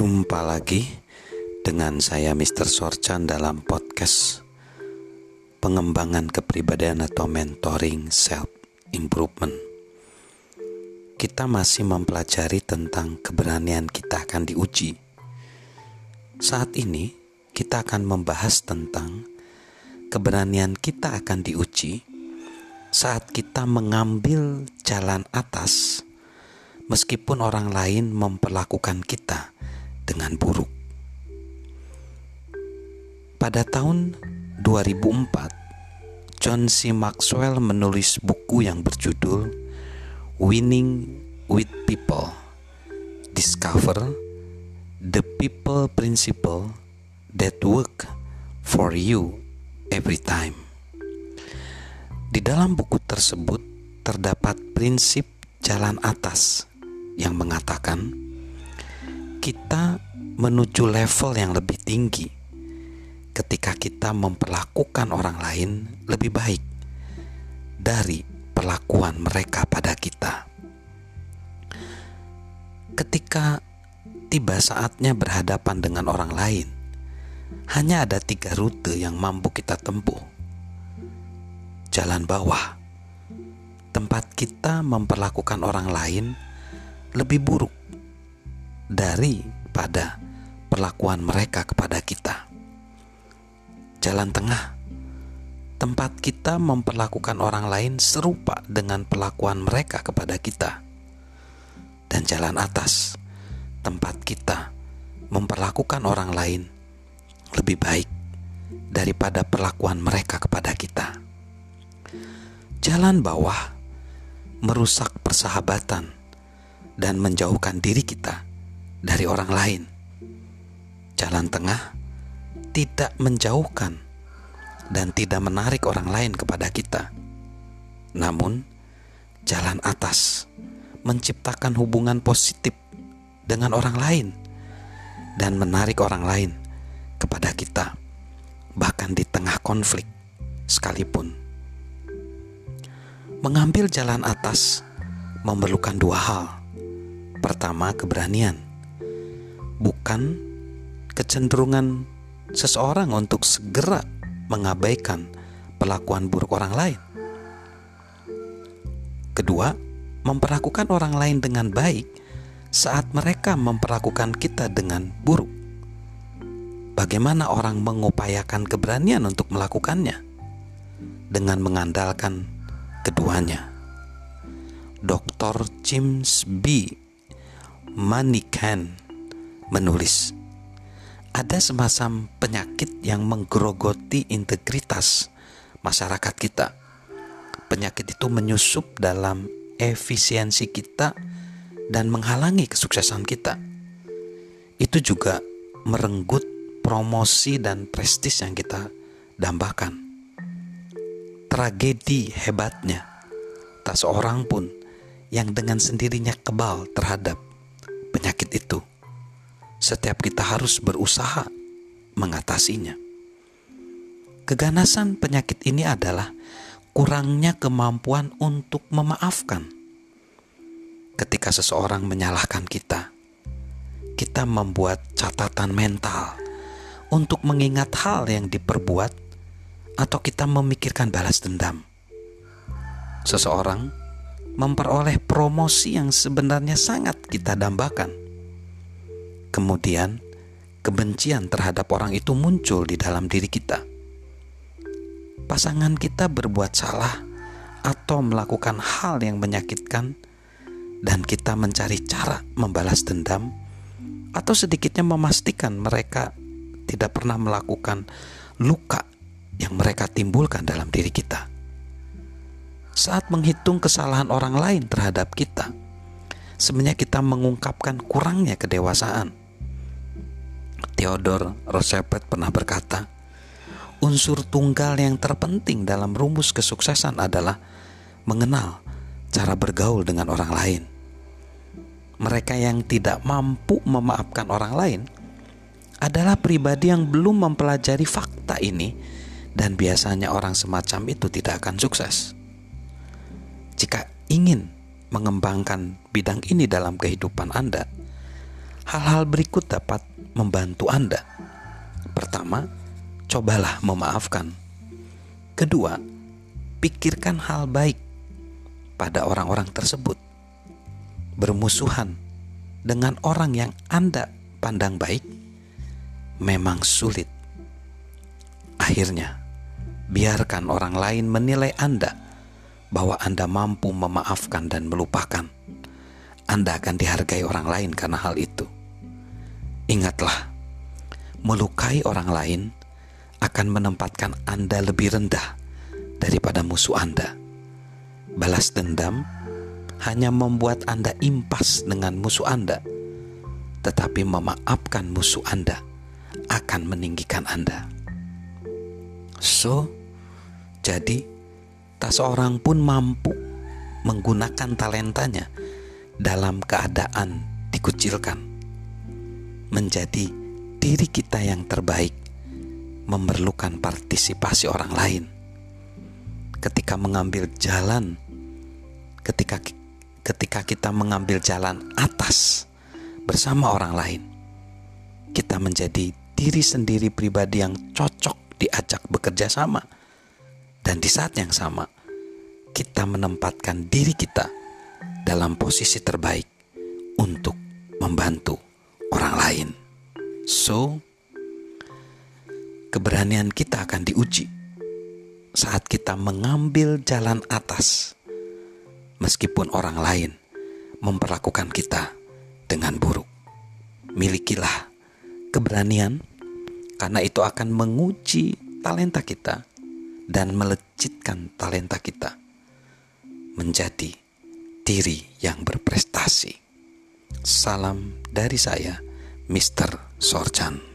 Jumpa lagi dengan saya Mr. Sorchan dalam podcast pengembangan kepribadian atau mentoring self improvement. Kita masih mempelajari tentang keberanian kita akan diuji. Saat ini kita akan membahas tentang keberanian kita akan diuji saat kita mengambil jalan atas meskipun orang lain memperlakukan kita dengan buruk. Pada tahun 2004, John C. Maxwell menulis buku yang berjudul Winning with People. Discover the people principle that work for you every time. Di dalam buku tersebut terdapat prinsip jalan atas yang mengatakan kita menuju level yang lebih tinggi ketika kita memperlakukan orang lain lebih baik dari perlakuan mereka pada kita. Ketika tiba saatnya berhadapan dengan orang lain, hanya ada tiga rute yang mampu kita tempuh. Jalan bawah, tempat kita memperlakukan orang lain lebih buruk daripada perlakuan mereka kepada kita. Jalan tengah, tempat kita memperlakukan orang lain serupa dengan perlakuan mereka kepada kita. Dan jalan atas, tempat kita memperlakukan orang lain lebih baik daripada perlakuan mereka kepada kita. Jalan bawah merusak persahabatan dan menjauhkan diri kita dari orang lain. Jalan tengah tidak menjauhkan dan tidak menarik orang lain kepada kita. Namun, jalan atas menciptakan hubungan positif dengan orang lain dan menarik orang lain kepada kita, bahkan di tengah konflik sekalipun. Mengambil jalan atas memerlukan dua hal Pertama, keberanian, bukan kecenderungan seseorang untuk segera mengabaikan perlakuan buruk orang lain. Kedua, memperlakukan orang lain dengan baik saat mereka memperlakukan kita dengan buruk. Bagaimana orang mengupayakan keberanian untuk melakukannya? Dengan mengandalkan keduanya. Dr. James B. Manikan menulis, ada semacam penyakit yang menggerogoti integritas masyarakat kita. Penyakit itu menyusup dalam efisiensi kita dan menghalangi kesuksesan kita. Itu juga merenggut promosi dan prestis yang kita dambakan. Tragedi hebatnya, tak seorang pun yang dengan sendirinya kebal terhadap penyakit itu. Setiap kita harus berusaha mengatasinya. Keganasan penyakit ini adalah kurangnya kemampuan untuk memaafkan. Ketika seseorang menyalahkan kita, kita membuat catatan mental untuk mengingat hal yang diperbuat, atau kita memikirkan balas dendam. Seseorang memperoleh promosi yang sebenarnya sangat kita dambakan. Kemudian, kebencian terhadap orang itu muncul di dalam diri kita. Pasangan kita berbuat salah atau melakukan hal yang menyakitkan, dan kita mencari cara membalas dendam, atau sedikitnya memastikan mereka tidak pernah melakukan luka yang mereka timbulkan dalam diri kita saat menghitung kesalahan orang lain terhadap kita, sebenarnya kita mengungkapkan kurangnya kedewasaan. Theodore Roosevelt pernah berkata, unsur tunggal yang terpenting dalam rumus kesuksesan adalah mengenal cara bergaul dengan orang lain. Mereka yang tidak mampu memaafkan orang lain adalah pribadi yang belum mempelajari fakta ini, dan biasanya orang semacam itu tidak akan sukses. Jika ingin mengembangkan bidang ini dalam kehidupan Anda, hal-hal berikut dapat membantu Anda. Pertama, cobalah memaafkan. Kedua, pikirkan hal baik pada orang-orang tersebut. Bermusuhan dengan orang yang Anda pandang baik memang sulit. Akhirnya, biarkan orang lain menilai Anda bahwa Anda mampu memaafkan dan melupakan. Anda akan dihargai orang lain karena hal itu. Ingatlah, melukai orang lain akan menempatkan Anda lebih rendah daripada musuh Anda. Balas dendam hanya membuat Anda impas dengan musuh Anda, tetapi memaafkan musuh Anda akan meninggikan Anda. So, jadi tak seorang pun mampu menggunakan talentanya dalam keadaan dikucilkan. Menjadi diri kita yang terbaik memerlukan partisipasi orang lain. Ketika mengambil jalan, ketika ketika kita mengambil jalan atas bersama orang lain, kita menjadi diri sendiri pribadi yang cocok diajak bekerja sama. Dan di saat yang sama, kita menempatkan diri kita dalam posisi terbaik untuk membantu orang lain. So, keberanian kita akan diuji saat kita mengambil jalan atas, meskipun orang lain memperlakukan kita dengan buruk. Milikilah keberanian, karena itu akan menguji talenta kita dan melecitkan talenta kita menjadi diri yang berprestasi. Salam dari saya, Mr. Sorchan.